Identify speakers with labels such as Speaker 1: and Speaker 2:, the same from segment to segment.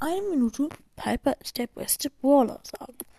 Speaker 1: eine Minute Piper ist der beste Brawler sagen.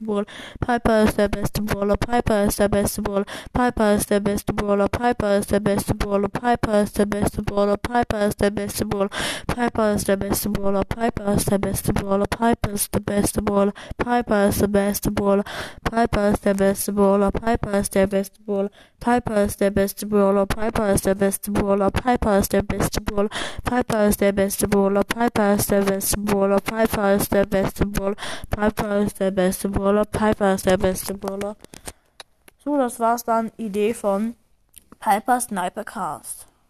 Speaker 1: Brawler, Piper ist der beste Brawler, Piper ist der beste Brawler, Piper ist der beste Brawler, Piper ist der beste Brawler, Piper ist der beste Brawler, Piper ist der beste Brawler, Piper ist der beste Brawler, Piper ist der beste Brawler, Piper ist der beste Brawler, Piper ist der beste Brawler, Piper ist der beste Brawler, Piper ist der beste Brawler, Piper ist der beste Brawler, Piper ist der beste Brawler, Piper ist der beste Brawler, Piper ist der beste Brawler, Piper ist der beste Brawler, Piper ist der beste Brawler, Piper ist der beste Brawler, Piper ist der beste Brawler. So, das war's dann. Idee von Piper Sniper Cast.